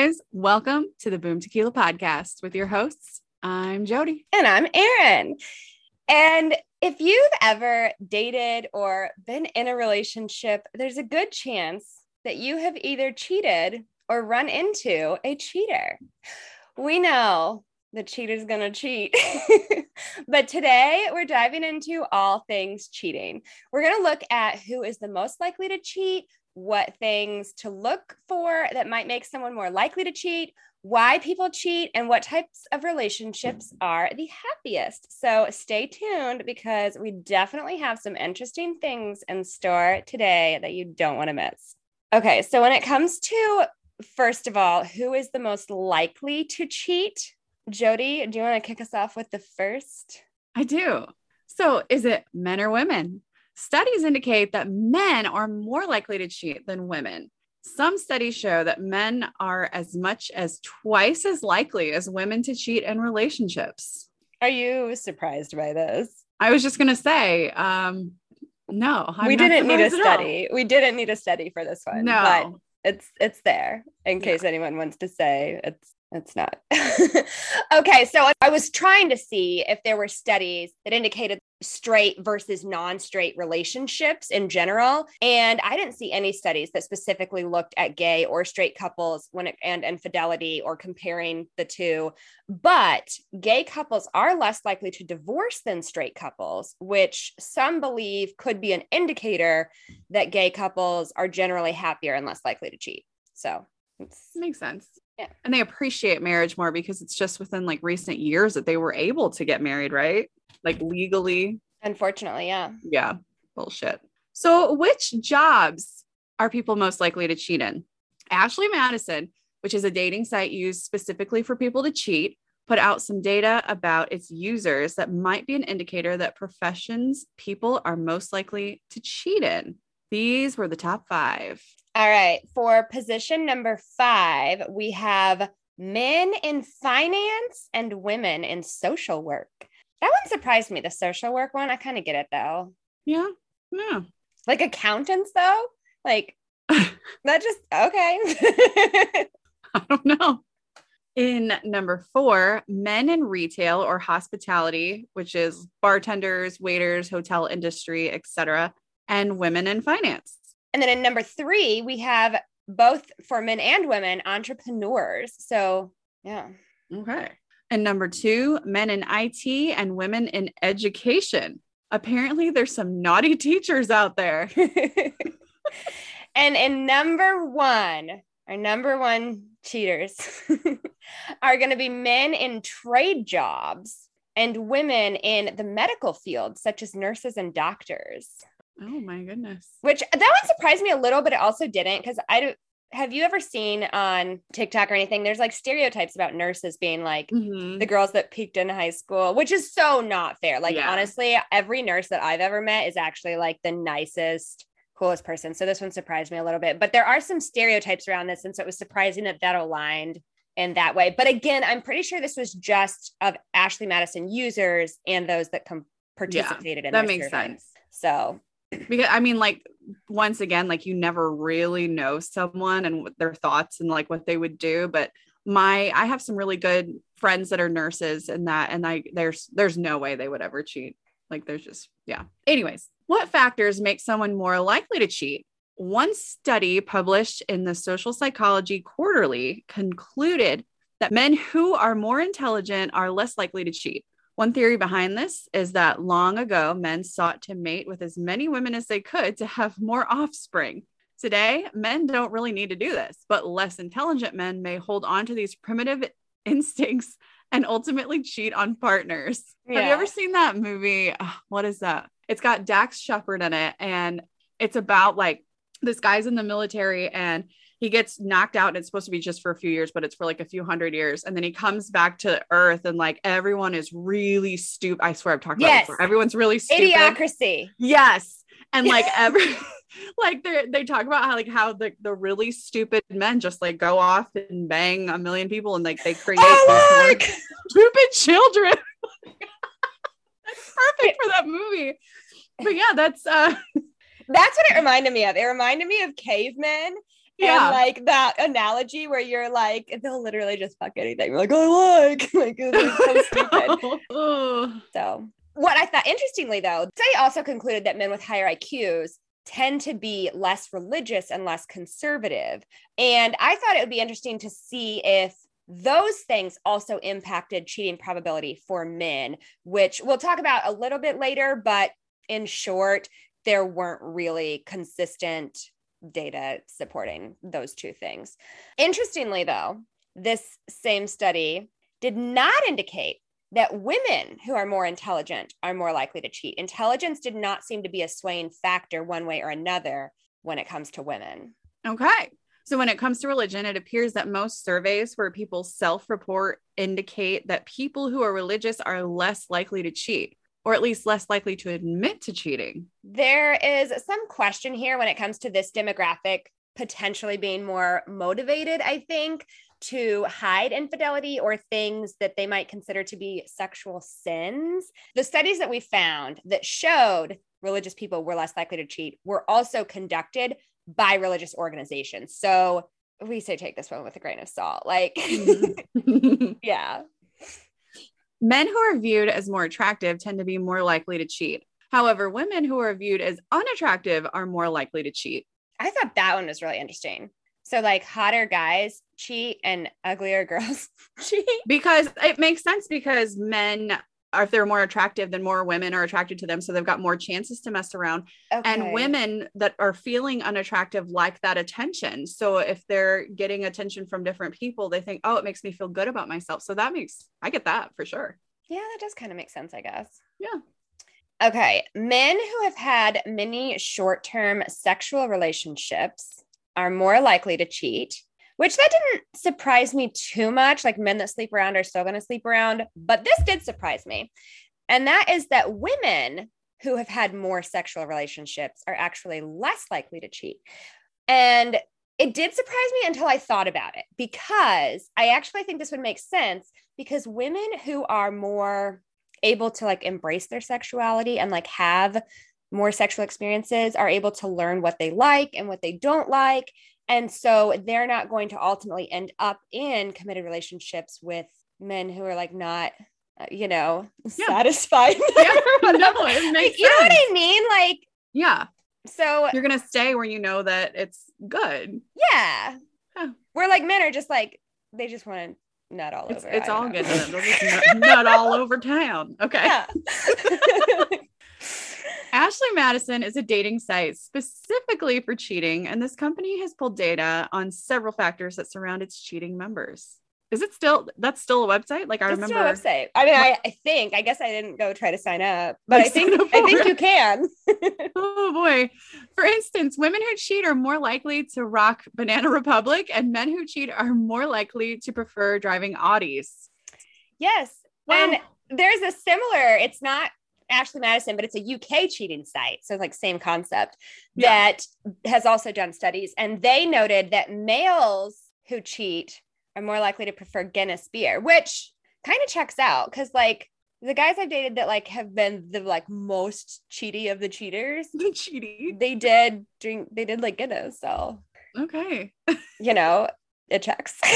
guys. Welcome to the Boom Tequila podcast with your hosts. I'm Jody. And I'm Erin. And if you've ever dated or been in a relationship, there's a good chance that you have either cheated or run into a cheater. We know the cheater's gonna cheat. but today we're diving into all things cheating. We're gonna look at who is the most likely to cheat, what things to look for that might make someone more likely to cheat, why people cheat, and what types of relationships are the happiest. So stay tuned because we definitely have some interesting things in store today that you don't want to miss. Okay, so when it comes to first of all, who is the most likely to cheat? Jody, do you want to kick us off with the first? I do. So, is it men or women? Studies indicate that men are more likely to cheat than women. Some studies show that men are as much as twice as likely as women to cheat in relationships. Are you surprised by this? I was just going to say, um, no, I'm we didn't need a study. We didn't need a study for this one. No, but it's it's there in case yeah. anyone wants to say it's it's not. okay, so I was trying to see if there were studies that indicated straight versus non straight relationships in general. And I didn't see any studies that specifically looked at gay or straight couples when it, and infidelity or comparing the two. But gay couples are less likely to divorce than straight couples, which some believe could be an indicator that gay couples are generally happier and less likely to cheat. So it makes sense. And they appreciate marriage more because it's just within like recent years that they were able to get married, right? Like legally. Unfortunately, yeah. Yeah. Bullshit. So, which jobs are people most likely to cheat in? Ashley Madison, which is a dating site used specifically for people to cheat, put out some data about its users that might be an indicator that professions people are most likely to cheat in. These were the top five. All right. For position number five, we have men in finance and women in social work. That one surprised me, the social work one. I kind of get it though. Yeah. Yeah. Like accountants though? Like that just okay. I don't know. In number four, men in retail or hospitality, which is bartenders, waiters, hotel industry, etc., and women in finance. And then in number three, we have both for men and women entrepreneurs. So, yeah. Okay. And number two, men in IT and women in education. Apparently, there's some naughty teachers out there. and in number one, our number one cheaters are going to be men in trade jobs and women in the medical field, such as nurses and doctors. Oh my goodness. Which that one surprised me a little, but it also didn't because I don't Have you ever seen on TikTok or anything? There's like stereotypes about nurses being like mm-hmm. the girls that peaked in high school, which is so not fair. Like, yeah. honestly, every nurse that I've ever met is actually like the nicest, coolest person. So this one surprised me a little bit, but there are some stereotypes around this. And so it was surprising that that aligned in that way. But again, I'm pretty sure this was just of Ashley Madison users and those that com- participated yeah, in that makes sense. So because I mean, like once again, like you never really know someone and their thoughts and like what they would do. But my I have some really good friends that are nurses and that and I there's there's no way they would ever cheat. Like there's just yeah. Anyways, what factors make someone more likely to cheat? One study published in the Social Psychology Quarterly concluded that men who are more intelligent are less likely to cheat. One theory behind this is that long ago, men sought to mate with as many women as they could to have more offspring. Today, men don't really need to do this, but less intelligent men may hold on to these primitive instincts and ultimately cheat on partners. Yeah. Have you ever seen that movie? What is that? It's got Dax Shepard in it, and it's about like this guy's in the military and he gets knocked out and it's supposed to be just for a few years but it's for like a few hundred years. And then he comes back to earth and like everyone is really stupid i swear i've talked about yes. before. Everyone's really stupid. Idiocracy. Yes. And like every like they they talk about how like how the, the really stupid men just like go off and bang a million people and like they create oh, like- stupid children. That's perfect for that movie. But yeah that's uh that's what it reminded me of. It reminded me of cavemen Yeah. And like that analogy where you're like, they'll literally just fuck anything. You're like, I like, like, it's so stupid. So, what I thought interestingly, though, study also concluded that men with higher IQs tend to be less religious and less conservative. And I thought it would be interesting to see if those things also impacted cheating probability for men, which we'll talk about a little bit later. But in short, there weren't really consistent data supporting those two things. Interestingly, though, this same study did not indicate that women who are more intelligent are more likely to cheat. Intelligence did not seem to be a swaying factor one way or another when it comes to women. Okay. So when it comes to religion, it appears that most surveys where people self report indicate that people who are religious are less likely to cheat, or at least less likely to admit to cheating. There is some question here when it comes to this demographic potentially being more motivated, I think, to hide infidelity or things that they might consider to be sexual sins. The studies that we found that showed religious people were less likely to cheat were also conducted by religious organizations. So we say take this one with a grain of salt. Like, mm-hmm. yeah. Men who are viewed as more attractive tend to be more likely to cheat. However, women who are viewed as unattractive are more likely to cheat. I thought that one was really interesting. So, like, hotter guys cheat and uglier girls cheat. Because it makes sense because men are, if they're more attractive, then more women are attracted to them. So they've got more chances to mess around. And women that are feeling unattractive like that attention. So if they're getting attention from different people, they think, oh, it makes me feel good about myself. So that makes, I get that for sure. Yeah, that does kind of make sense, I guess. Yeah. Okay. Men who have had many short term sexual relationships are more likely to cheat, which that didn't surprise me too much. Like men that sleep around are still going to sleep around. But this did surprise me. And that is that women who have had more sexual relationships are actually less likely to cheat. And it did surprise me until I thought about it because I actually think this would make sense because women who are more able to like embrace their sexuality and like have more sexual experiences are able to learn what they like and what they don't like. And so they're not going to ultimately end up in committed relationships with men who are like not, uh, you know, Yeah. satisfied. Yeah, no, it makes you know what. I mean? Like, Yeah. so You're going to stay where you know that it's good. yeah. Huh. Where like men are just like, they just want to nut all It's, over. it's all know. good. to them. They'll nut, nut all over town. Okay. Yeah. Ashley Madison is a dating site specifically for cheating, and this company has pulled data on several factors that surround its cheating members. Is it still that's still a website? Like I It's still remember a website. I mean, I, I think. I guess I didn't go try to sign up, but Like, I think I think you can. Oh boy. For instance, women who cheat are more likely to rock Banana Republic, and men who cheat are more likely to prefer driving Audis. Yes. Wow. And there's a similar, it's not Ashley Madison, but it's a UK cheating site. So it's like same concept Yeah. that has also done studies. And they noted that males who cheat are more likely to prefer Guinness beer, which kind of checks out because like the guys I've dated that like have been the like most cheaty of the cheaters, The cheating. they did drink, they did like Guinness. So, Okay. you know, it checks.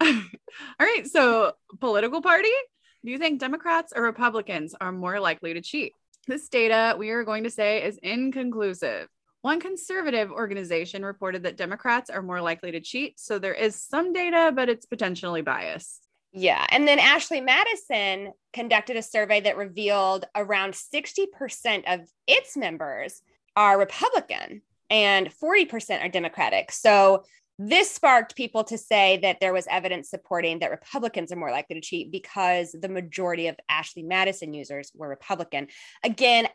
All right. So, political party. Do you think Democrats or Republicans are more likely to cheat? This data we are going to say is inconclusive. One conservative organization reported that Democrats are more likely to cheat. So, there is some data, but it's potentially biased. Yeah. And then Ashley Madison conducted a survey that revealed around 60% of its members are Republican and 40% are Democratic. So this sparked people to say that there was evidence supporting that Republicans are more likely to cheat because the majority of Ashley Madison users were Republican. Again,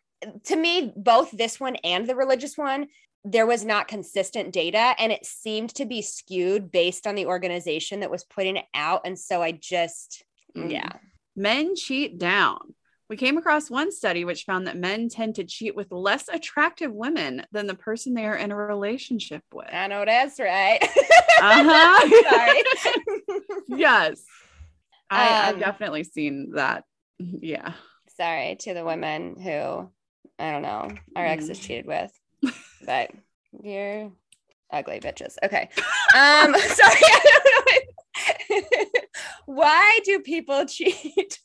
to me, both this one and the religious one, there was not consistent data and it seemed to be skewed based on the organization that was putting it out. And so I just, Mm. yeah. Men cheat down. We came across one study which found that men tend to cheat with less attractive women than the person they are in a relationship with. I know that's right. Uh-huh. Sorry. yes. I, I've Um, definitely seen that. Yeah. Sorry to the women who, I don't know, our exes Mm. cheated with, but you're ugly bitches. Okay. Um, sorry. I don't know. Why do people cheat?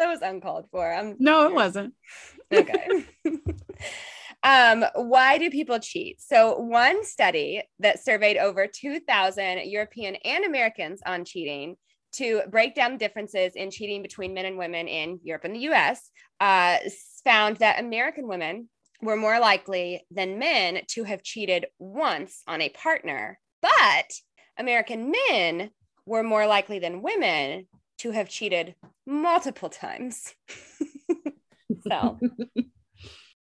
That was uncalled for. I'm No, it wasn't. okay. um, why do people cheat? So, one study that surveyed over 2,000 European and Americans on cheating to break down differences in cheating between men and women in Europe and the US uh, found that American women were more likely than men to have cheated once on a partner, but American men were more likely than women to have cheated multiple times. so,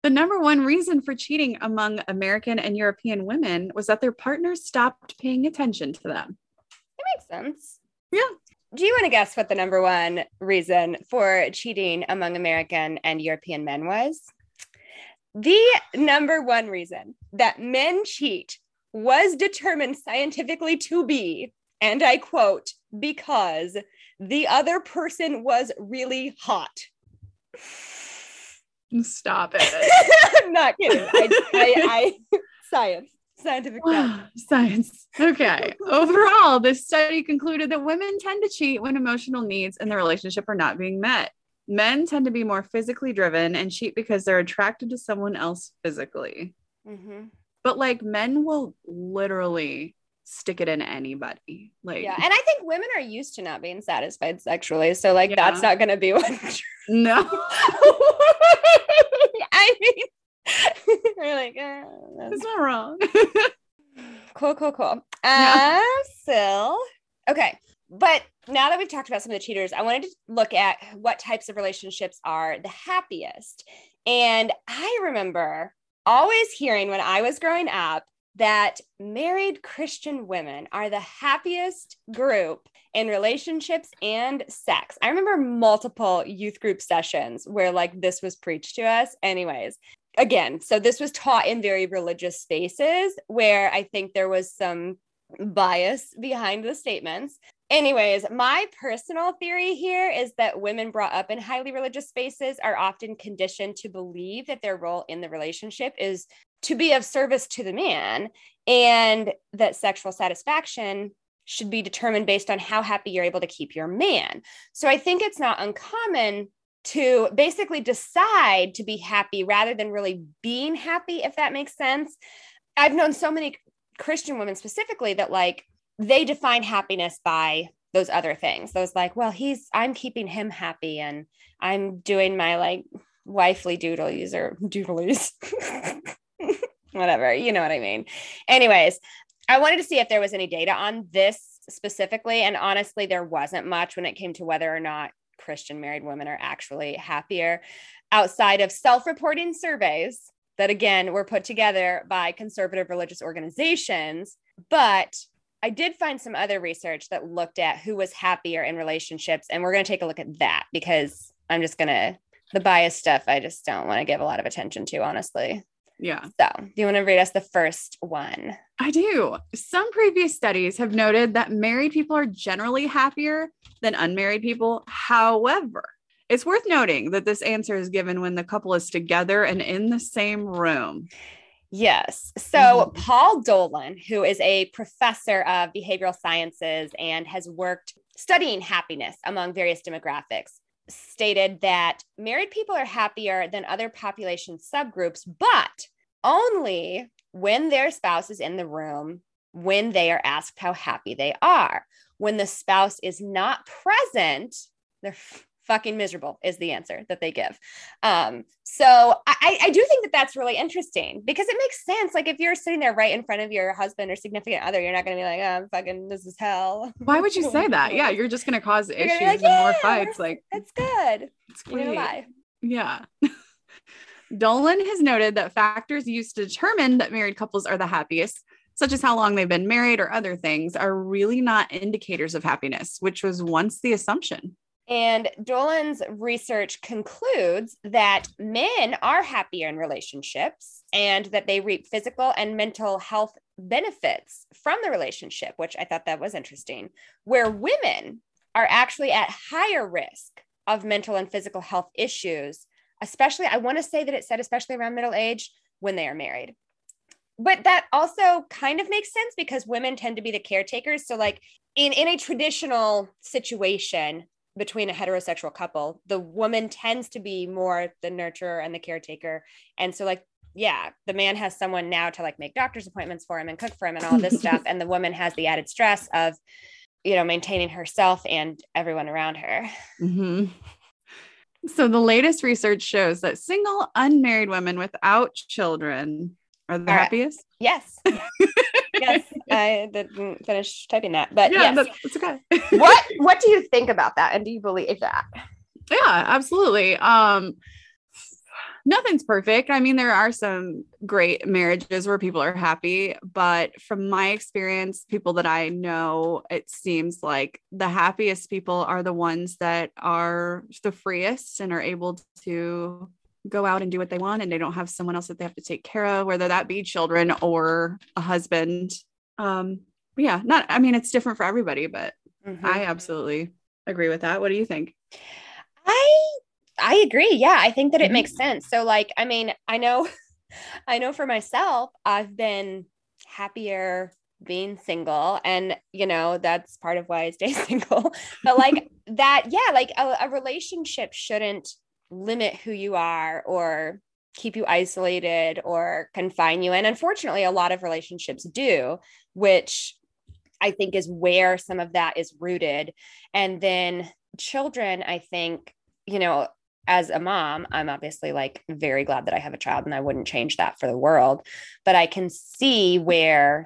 The number one reason for cheating among American and European women was that their partners stopped paying attention to them. it makes sense. Yeah. Do you want to guess what the number one reason for cheating among American and European men was? The number one reason that men cheat was determined scientifically to be, and I quote, because the other person was really hot. Stop it. I'm not kidding. I, I, I science, scientific. Science. Okay. Overall, this study concluded that women tend to cheat when emotional needs in the relationship are not being met. Men tend to be more physically driven and cheat because they're attracted to someone else physically. Mm-hmm. But like men will literally stick it in anybody. Like, Yeah, and I think women are used to not being satisfied sexually, so like Yeah. that's not going to be one. no. I mean, we're like, uh, That's not wrong. cool, cool, cool. Yeah. Uh, so, okay. But now that we've talked about some of the cheaters, I wanted to look at what types of relationships are the happiest. And I remember always hearing when I was growing up that married Christian women are the happiest group in relationships and sex. I remember multiple youth group sessions where like this was preached to us. Anyways, again, so this was taught in very religious spaces where I think there was some bias behind the statements. Anyways, my personal theory here is that women brought up in highly religious spaces are often conditioned to believe that their role in the relationship is to be of service to the man and that sexual satisfaction should be determined based on how happy you're able to keep your man. So I think it's not uncommon to basically decide to be happy rather than really being happy, if that makes sense. I've known so many Christian women specifically that like they define happiness by those other things. Those like, well, he's I'm keeping him happy and I'm doing my like wifely doodlies or doodlies. Whatever, you know what I mean. Anyways, I wanted to see if there was any data on this specifically. And honestly, there wasn't much when it came to whether or not Christian married women are actually happier outside of self reporting surveys that, again, were put together by conservative religious organizations. But I did find some other research that looked at who was happier in relationships. And we're going to take a look at that because I'm just going to, the bias stuff, I just don't want to give a lot of attention to, honestly. Yeah. So, do you want to read us the first one? I do. Some previous studies have noted that married people are generally happier than unmarried people. However, it's worth noting that this answer is given when the couple is together and in the same room. Yes. So, Mhm. Paul Dolan, who is a professor of behavioral sciences and has worked studying happiness among various demographics, stated that married people are happier than other population subgroups, but only when their spouse is in the room, when they are asked how happy they are. When the spouse is not present, they're fucking miserable, is the answer that they give. Um, so I, I do think that that's really interesting because it makes sense. Like if you're sitting there right in front of your husband or significant other, you're not going to be like, oh, fucking, this is hell. Why would you say that? Yeah, you're just going to cause You're issues like, and more fights. Like, It's good. it's great. Yeah. Dolan has noted that factors used to determine that married couples are the happiest, such as how long they've been married or other things, are really not indicators of happiness, which was once the assumption. And Dolan's research concludes that men are happier in relationships and that they reap physical and mental health benefits from the relationship, which I thought that was interesting, where women are actually at higher risk of mental and physical health issues, especially, I want to say that it said, especially around middle age when they are married. but that also kind of makes sense because women tend to be the caretakers. So like in in a traditional situation between a heterosexual couple, the woman tends to be more the nurturer and the caretaker. And so like yeah, the man has someone now to like make doctor's appointments for him and cook for him and all this stuff. And the woman has the added stress of, you know, maintaining herself and everyone around her. Mm-hmm. So the latest research shows that single unmarried women without children are the happiest. Yes. yes. I didn't finish typing that, but yeah, yes. that's okay. what What do you think about that, and do you believe that? Yeah, absolutely. Um, nothing's perfect. I mean, there are some great marriages where people are happy, but from my experience, people that I know, it seems like the happiest people are the ones that are the freest and are able to go out and do what they want and they don't have someone else that they have to take care of, whether that be children or a husband. Um, yeah, not I mean it's different for everybody, but mm-hmm. I absolutely agree with that. What do you think? I I agree. Yeah, I think that it mm-hmm. makes sense. So like, I mean, I know I know for myself, I've been happier being single and you know that's part of why i stay single but like that yeah like a, a, relationship shouldn't limit who you are or keep you isolated or confine you and unfortunately a lot of relationships do which i think is where some of that is rooted and then children i think you know as a mom, I'm obviously like very glad that I have a child and I wouldn't change that for the world. But I can see where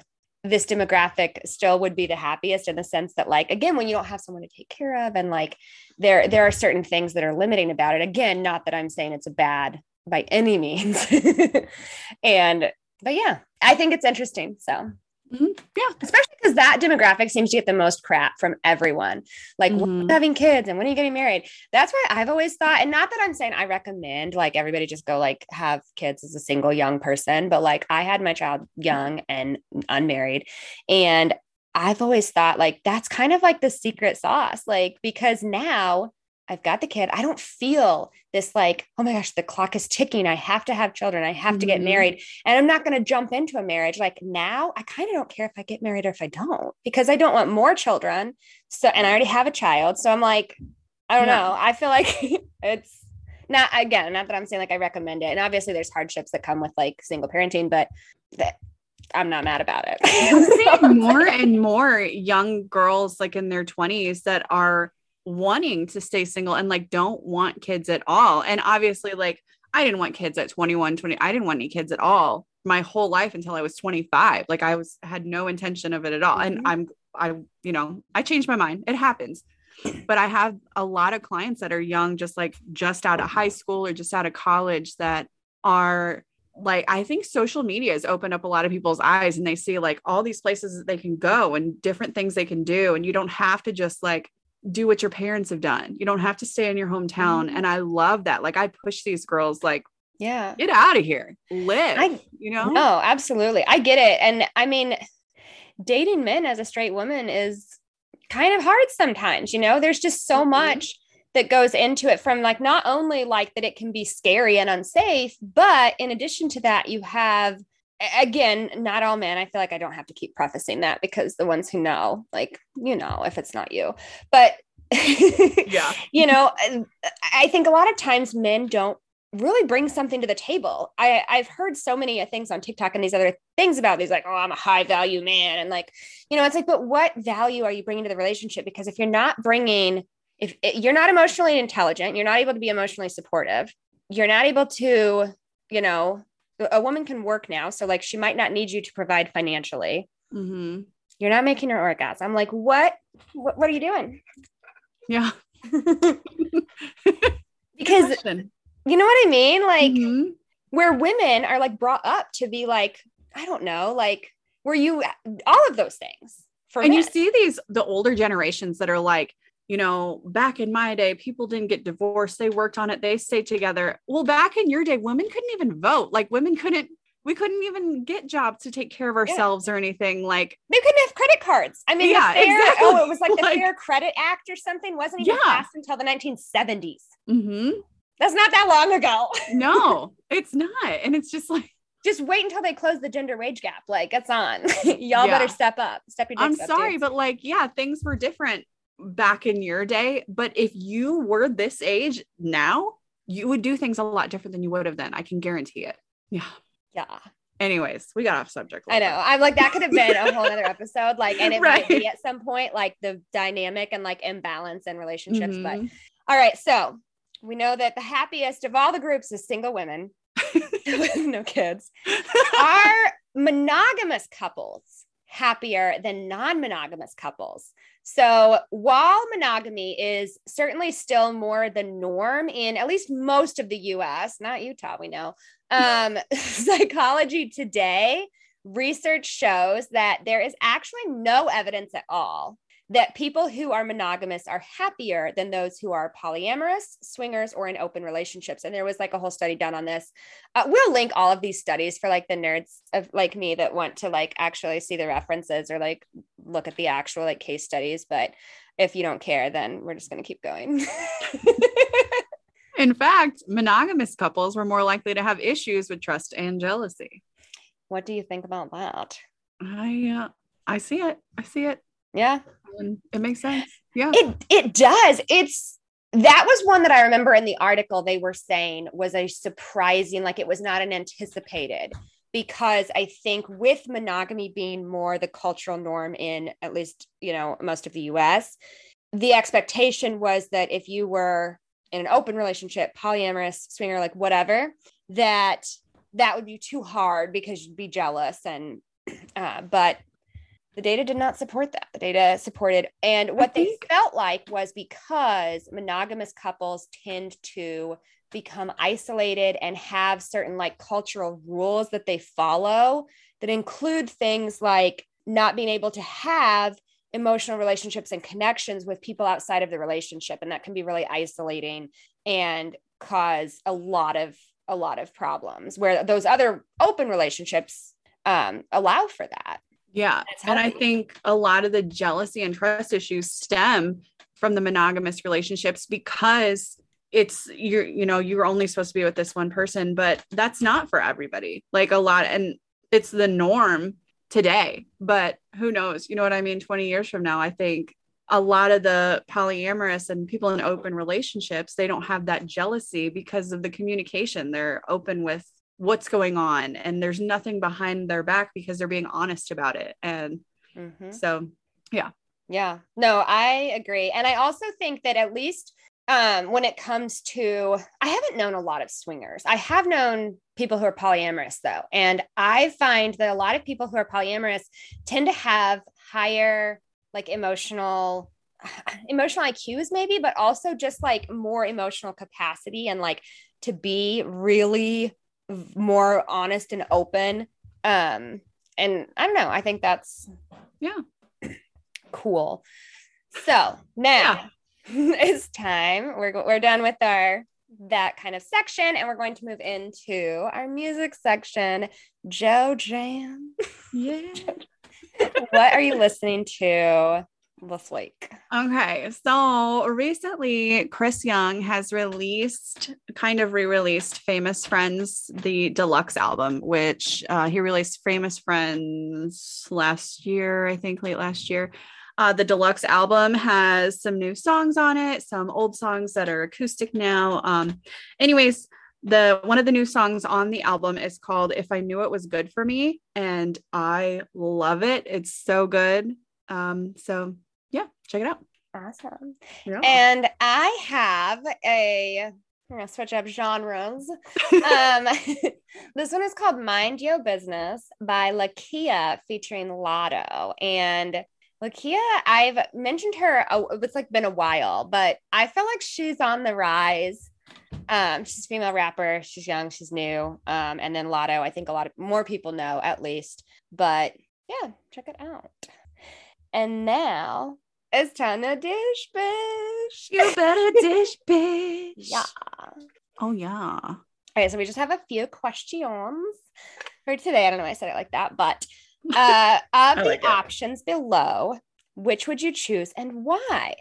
this demographic still would be the happiest in the sense that like again when you don't have someone to take care of and like there there are certain things that are limiting about it. Again not that i'm saying it's a bad by any means. And but yeah i think it's interesting so Mm-hmm. Yeah. Especially because that demographic seems to get the most crap from everyone. Like mm-hmm. having kids and when are you getting married? That's why I've always thought, and not that I'm saying I recommend like everybody just go like have kids as a single young person, but like I had my child young and unmarried. And I've always thought like that's kind of like the secret sauce. Like, because now I've got the kid. I don't feel this like, oh my gosh, the clock is ticking. I have to have children. I have mm-hmm. to get mm-hmm. married. And I'm not going to jump into a marriage. Like now, I kind of don't care if I get married or if I don't, because I don't want more children. So, and I already have a child. So I'm like, I don't yeah. know. I feel like it's not, again, not that I'm saying like I recommend it. And obviously there's hardships that come with like single parenting, but that I'm not mad about it. I'm seeing more and more young girls like in their 20s that are wanting to stay single and like don't want kids at all. And obviously, like I didn't want kids at 21, 20. I didn't want any kids at all my whole life until I was 25. Like I was had no intention of it at all. Mm-hmm. And I'm I, you know, I changed my mind. It happens. But I have a lot of clients that are young, just like just out of high school or just out of college that are like I think social media has opened up a lot of people's eyes and they see like all these places that they can go and different things they can do. And you don't have to just like do what your parents have done. You don't have to stay in your hometown. Mm-hmm. And I love that. Like I push these girls like, yeah, get out of here. Live. I, you know? No, absolutely. I get it. And I mean, dating men as a straight woman is kind of hard sometimes, you know, there's just so mm-hmm. much that goes into it from like not only like that it can be scary and unsafe, but in addition to that, you have again, not all men. I feel like I don't have to keep prefacing that because the ones who know, like, you know, if it's not you, but yeah, you know, uh, I think a lot of times men don't really bring something to the table. I, I've heard so many uh, things on TikTok and these other things about these, like, oh, I'm a high value man. And like, you know, it's like, but what value are you bringing to the relationship? Because if you're not bringing, if eh, you're not emotionally intelligent, you're not able to be emotionally supportive, you're not able to, you know, a woman can work now. So like she might not need you to provide financially. Mm-hmm. You're not making her orgasm. I'm like, what? what? What are you doing? Yeah. because you know what I mean? Like mm-hmm. where women are like brought up to be like, I don't know, like were you all of those things. For and men. you see these the older generations that are like, you know, back in my day, people didn't get divorced. They worked on it. They stayed together. Well, back in your day, women couldn't even vote. Like women couldn't, we couldn't even get jobs to take care of ourselves yeah. or anything. Like they couldn't have credit cards. I mean, yeah, fair, exactly. oh, it was like the like, Fair Credit Act or something. Wasn't even yeah. passed until the 1970s. Mm-hmm. That's not that long ago. no, it's not. And it's just like, just wait until they close the gender wage gap. Like it's on. Y'all Yeah. better step up. Step your I'm up, sorry, but like, yeah, things were different back in your day. But if you were this age now, you would do things a lot different than you would have then. I can guarantee it. Yeah. yeah. Anyways, we got off subject. I know. I'm like that could have been a whole other episode. Like, and it might be at some point, like the dynamic and like imbalance in relationships. But Mhm. all right, so we know that the happiest of all the groups is single women with no kids. Are monogamous couples happier than non-monogamous couples? So while monogamy is certainly still more the norm in at least most of the US, not Utah, we know, um, psychology today, research shows that there is actually no evidence at all that people who are monogamous are happier than those who are polyamorous, swingers, or in open relationships. And there was like a whole study done on this. Uh, we'll link all of these studies for like the nerds of like me that want to like actually see the references or like look at the actual like case studies. But if you don't care, then we're just going to keep going. In fact, monogamous couples were more likely to have issues with trust and jealousy. what do you think about that? I uh, I see it. I see it. Yeah. And it makes sense. Yeah. It it does. It's that was one that I remember in the article they were saying was a surprising, like it was not an anticipated, because I think with monogamy being more the cultural norm in at least, you know, most of the US, the expectation was that if you were in an open relationship, polyamorous, swinger, like whatever, that that would be too hard because you'd be jealous and uh, but the data did not support that. The data supported, and what they felt like was because monogamous couples tend to become isolated and have certain like cultural rules that they follow that include things like not being able to have emotional relationships and connections with people outside of the relationship and that can be really isolating and cause a lot of a lot of problems where those other open relationships um, allow for that Yeah. And I think a lot of the jealousy and trust issues stem from the monogamous relationships because it's you're you know you're only supposed to be with this one person but that's not for everybody. Like a lot and it's the norm today but who knows? You know what i mean? 20 years from now i think a lot of the polyamorous and people in open relationships they don't have that jealousy because of the communication. They're open with what's going on and there's nothing behind their back because they're being honest about it and Mhm. so Yeah, Yeah. no, I agree. And I also think that at least um, when it comes to, I haven't known a lot of swingers. I have known people who are polyamorous though. And I find that a lot of people who are polyamorous tend to have higher like emotional emotional IQs maybe but also just like more emotional capacity and like to be really more honest and open um and I don't know I think that's Yeah. cool. So now it's time we're we're done with our that kind of section and we're going to move into our music section. Joe Jam. Yeah. What are you listening to this week? Okay, so recently Chris Young has released, kind of re-released "Famous Friends," the deluxe album, which uh, he released "Famous Friends" last year, I think, late last year. Uh, the deluxe album has some new songs on it, some old songs that are acoustic now. Um, anyways, the one of the new songs on the album is called "If I Knew It Was Good for Me," and I love it. It's so good. Um, so yeah, check it out. Awesome. Yeah. And I have a we're gonna switch up genres. um, this one is called Mind Your Business by Lakeyah featuring Latto. And Lakeyah, I've mentioned her, oh, it's like been a while, but I feel like she's on the rise. Um, she's a female rapper, she's young, she's new. Um, and then Latto, I think a lot of more people know at least, but yeah, check it out. And now it's time to dish bish. You better dish, bitch. Yeah. Oh yeah. All right, so we just have a few questions for today. I don't know why I said it like that, but uh, of the it. options below, which would you choose and why?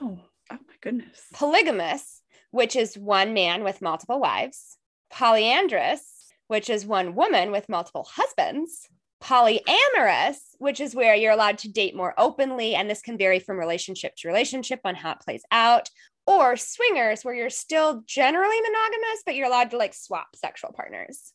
Oh, oh my goodness. Polygamous, which is one man with multiple wives. Polyandrous, which is one woman with multiple husbands. Polyamorous, which is where you're allowed to date more openly, and this can vary from relationship to relationship on how it plays out. Or swingers, where you're still generally monogamous, but you're allowed to like swap sexual partners.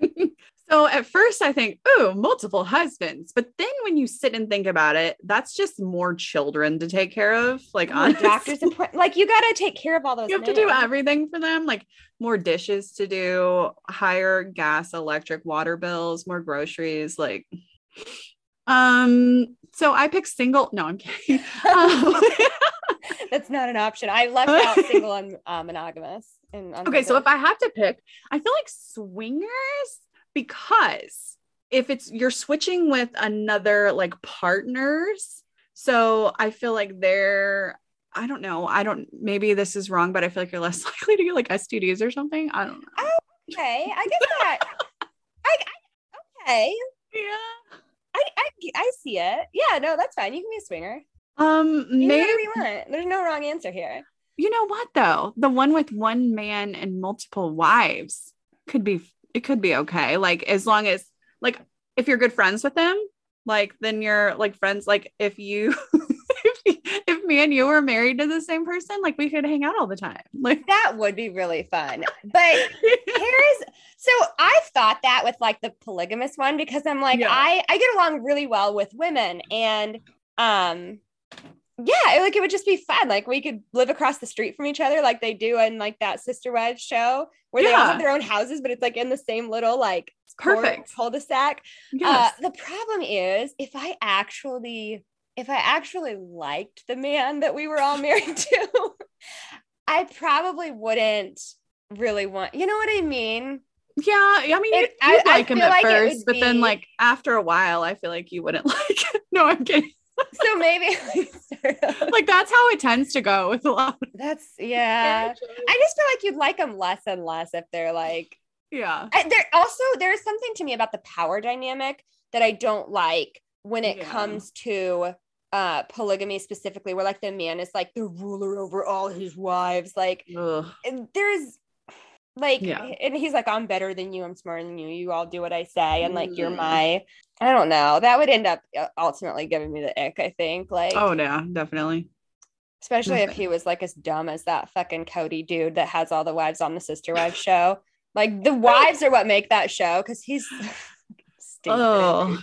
So at first I think, oh, multiple husbands. But then when you sit and think about it, that's just more children to take care of. Like More doctors, appoint- like you got to take care of all those. you have to do everything for them, like more dishes to do, higher gas, electric, water bills, more groceries, like um so I picked single. No, I'm kidding. Um, That's not an option. I left out single and uh, monogamous. And okay, so if I have to pick, I feel like swingers because if it's you're switching with another like partners, so I feel like they're I don't know. I don't maybe this is wrong, but I feel like you're less likely to get like STDs or something. I don't know. Oh, okay. I get that. I, I okay. Yeah. I, I I see it. Yeah, no, that's fine. You can be a swinger. Um You maybe you want. There's no wrong answer here. you know what though? The one with one man and multiple wives could be it could be okay. Like as long as like if you're good friends with them, like then you're like friends. Like if you if, if me and you were married to the same person, like we could hang out all the time. Like That would be really fun. But here's so I've thought that with like the polygamous one because I'm like Yeah. I I get along really well with women and um yeah, like it would just be fun. Like we could live across the street from each other, like they do in like that Sister Wives show, where they all have their own houses, but it's like in the same little like Perfect. cul-de-sac. yes. Uh, the problem is if I actually if I actually liked the man that we were all married to, I probably wouldn't really want. You know what I mean? yeah, I mean, it- you, I- I like him at like first, but then like after a while, I feel like you wouldn't like. no, I'm kidding. So maybe like, Like that's how it tends to go with a lot. Of that's yeah. I just feel like you'd like them less and less if they're like yeah. I, there also there's something to me about the power dynamic that I don't like when it Yeah. comes to uh polygamy specifically where like the man is like the ruler over all his wives like Ugh. there's like Yeah. and he's like i'm better than you i'm smarter than you you all do what i say and like you're Mm. my i don't know that would end up uh, ultimately giving me the ick i think like Oh yeah, definitely. especially if he was like as dumb as that fucking Kody dude that has all the wives on the sister wives show like the wives are what make that show because he's stinking Oh.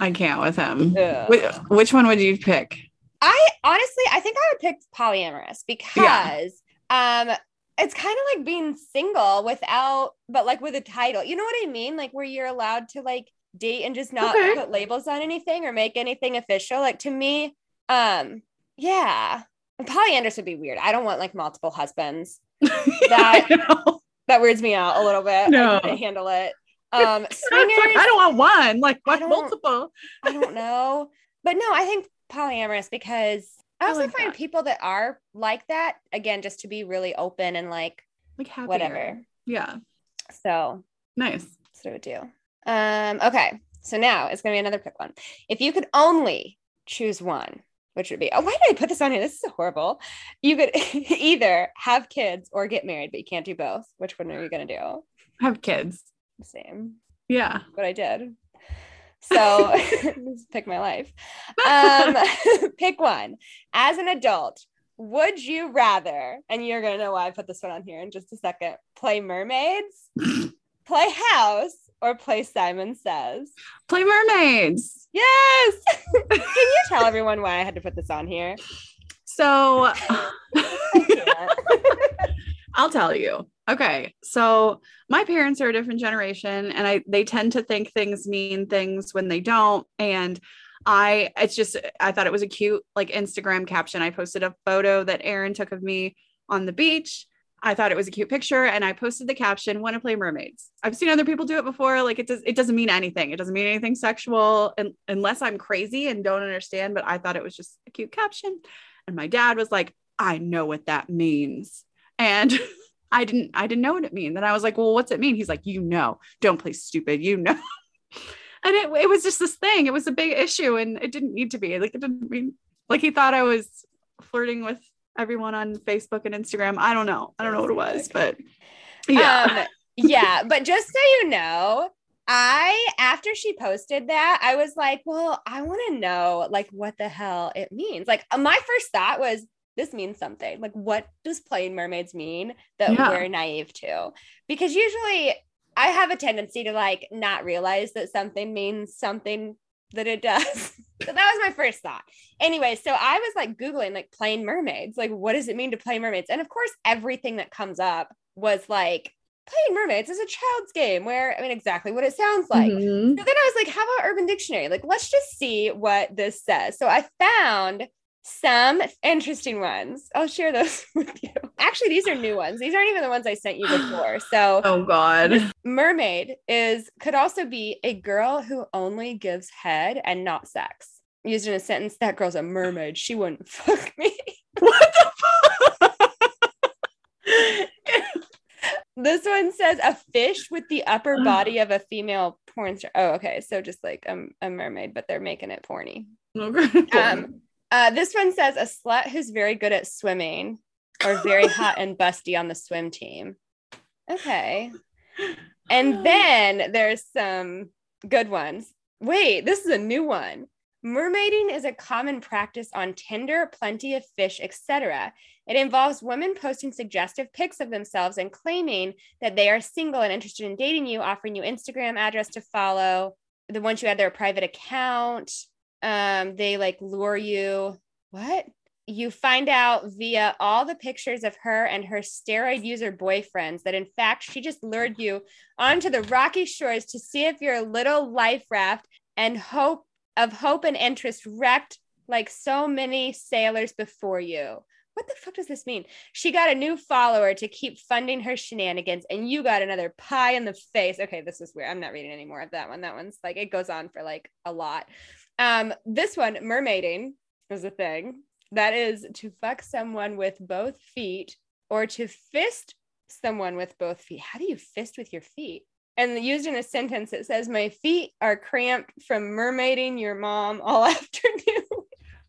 I can't with him. Ugh. Which one would you pick? I honestly, I think I would pick polyamorous because um it's kind of like being single without but like with a title. You know what I mean? Like where you're allowed to like date and just not Okay. put labels on anything or make anything official. Like to me, um yeah. Polyandrous would be weird. I don't want like multiple husbands. That-. That weirds me out a little bit. No. I couldn't handle it. Um It's like, I don't want one. Like what multiple? I don't know. But no, I think polyamorous because I also find people that are like that again, just to be really open and like Like happier. whatever. Yeah. So Nice. that's what I would do. Um, okay. So now it's gonna be another quick one. If you could only choose one, which would be oh, why did I put this on here? This is horrible. You could either have kids or get married, but you can't do both. Which one are you gonna do? Have kids. Same. Yeah. What I did. So pick my life. Um, pick one. As an adult, would you rather, and you're gonna know why I put this one on here in just a second, play mermaids, play house, or play Simon Says? Play mermaids. Yes. Can you tell everyone why I had to put this on here? So I'll tell you. Okay. So my parents are a different generation and I they tend to think things mean things when they don't. And I it's just I thought it was a cute like Instagram caption. I posted a photo that Erin took of me on the beach. I thought it was a cute picture and I posted the caption, want to play mermaids. I've seen other people do it before. Like it does it doesn't mean anything. It doesn't mean anything sexual and, unless I'm crazy and don't understand, but I thought it was just a cute caption. And my dad was like, I know what that means. And I didn't I didn't know what it mean. Then I was like, well, what's it mean? He's like, you know, don't play stupid, you know. and it, it was just this thing. It was a big issue and it didn't need to be. Like it didn't mean like he thought I was flirting with everyone on Facebook and Instagram. I don't know. I don't know what it was, but yeah. Um, yeah, but just so you know, I after she posted that, I was like, well, I want to know like what the hell it means. Like my first thought was this means something. Like what does playing mermaids mean that yeah. we're naive to? Because usually I have a tendency to like not realize that something means something that it does. so that was my first thought. Anyway, so I was like Googling like playing mermaids. Like, what does it mean to play mermaids? And of course, everything that comes up was like playing mermaids is a child's game where I mean exactly what it sounds like. Mm-hmm. So then I was like, how about Urban Dictionary? Like, let's just see what this says. So I found some interesting ones. I'll share those with you. Actually, these are new ones. These aren't even the ones I sent you before. So, oh god, mermaid is could also be a girl who only gives head and not sex. Used in a sentence, that girl's a mermaid. She wouldn't fuck me. What the fuck? this one says a fish with the upper body of a female porn star. Oh, okay. So just like a, a mermaid, but they're making it porny. Okay. Um, uh, this one says a slut who's very good at swimming or very hot and busty on the swim team. Okay. And then there's some good ones. Wait, this is a new one. Mermaiding is a common practice on Tinder, Plenty of Fish, etc. It involves women posting suggestive pics of themselves and claiming that they are single and interested in dating you, offering you Instagram address to follow. The once you add their private account, um, they like lure you. What? You find out via all the pictures of her and her steroid user boyfriends that in fact she just lured you onto the rocky shores to see if your little life raft and hope of hope and interest wrecked like so many sailors before you. What the fuck does this mean? She got a new follower to keep funding her shenanigans, and you got another pie in the face. Okay, this is weird. I'm not reading any more of that one. That one's like, it goes on for like a lot. Um, this one, mermaiding, is a thing. That is to fuck someone with both feet or to fist someone with both feet. How do you fist with your feet? And used in a sentence, it says, My feet are cramped from mermaiding your mom all afternoon.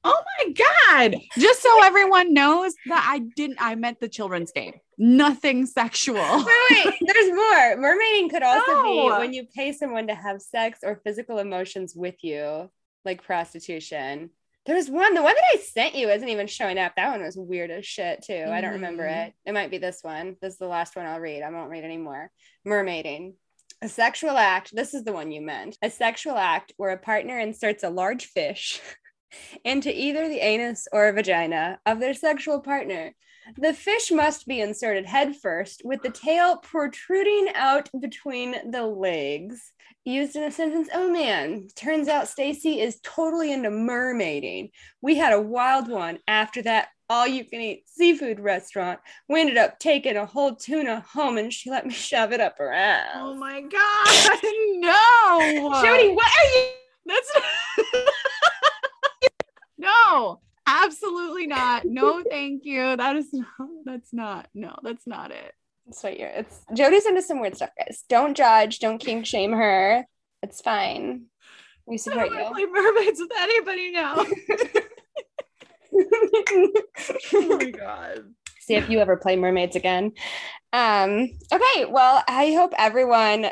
Oh my God. Just so everyone knows that I didn't, I meant the children's game. Nothing sexual. Wait, wait, there's more. Mermaiding could also no. be when you pay someone to have sex or physical emotions with you like prostitution. There's one, the one that I sent you isn't even showing up. That one was weird as shit too. Mm-hmm. I don't remember mm-hmm. it. It might be this one. This is the last one I'll read. I won't read anymore. Mermaiding. A sexual act. This is the one you meant. A sexual act where a partner inserts a large fish into either the anus or vagina of their sexual partner. The fish must be inserted headfirst with the tail protruding out between the legs used in a sentence. Oh man, turns out Stacy is totally into mermaiding. We had a wild one after that all you can eat seafood restaurant. We ended up taking a whole tuna home and she let me shove it up her ass. Oh my god, no. Jody, what are you? That's no, absolutely not. No, thank you. That is not, that's not, no, that's not it. That's what you're. It's Jody's into some weird stuff, guys. Don't judge. Don't kink shame her. It's fine. We support you. Play mermaids with anybody now. oh my god. See if you ever play mermaids again. Um, okay, well, I hope everyone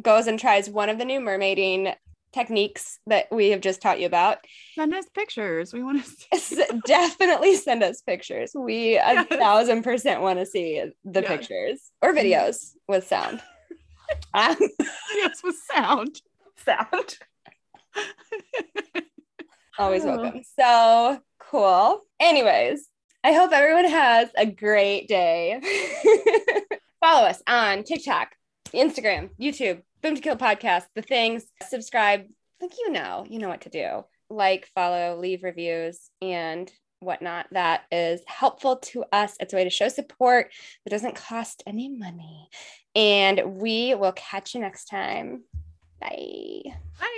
goes and tries one of the new mermaiding techniques that we have just taught you about. Send us pictures. We want to see. definitely send us pictures. We yes. a thousand percent want to see the yes. pictures or videos with sound. um, videos with sound. Sound. Always oh. welcome. So cool. Anyways, I hope everyone has a great day. Follow us on TikTok, Instagram, YouTube, Boom to Kill podcast, the things, subscribe. Think you know, you know what to do. Like, follow, leave reviews, and whatnot. That is helpful to us. It's a way to show support that doesn't cost any money. And we will catch you next time. Bye. Bye.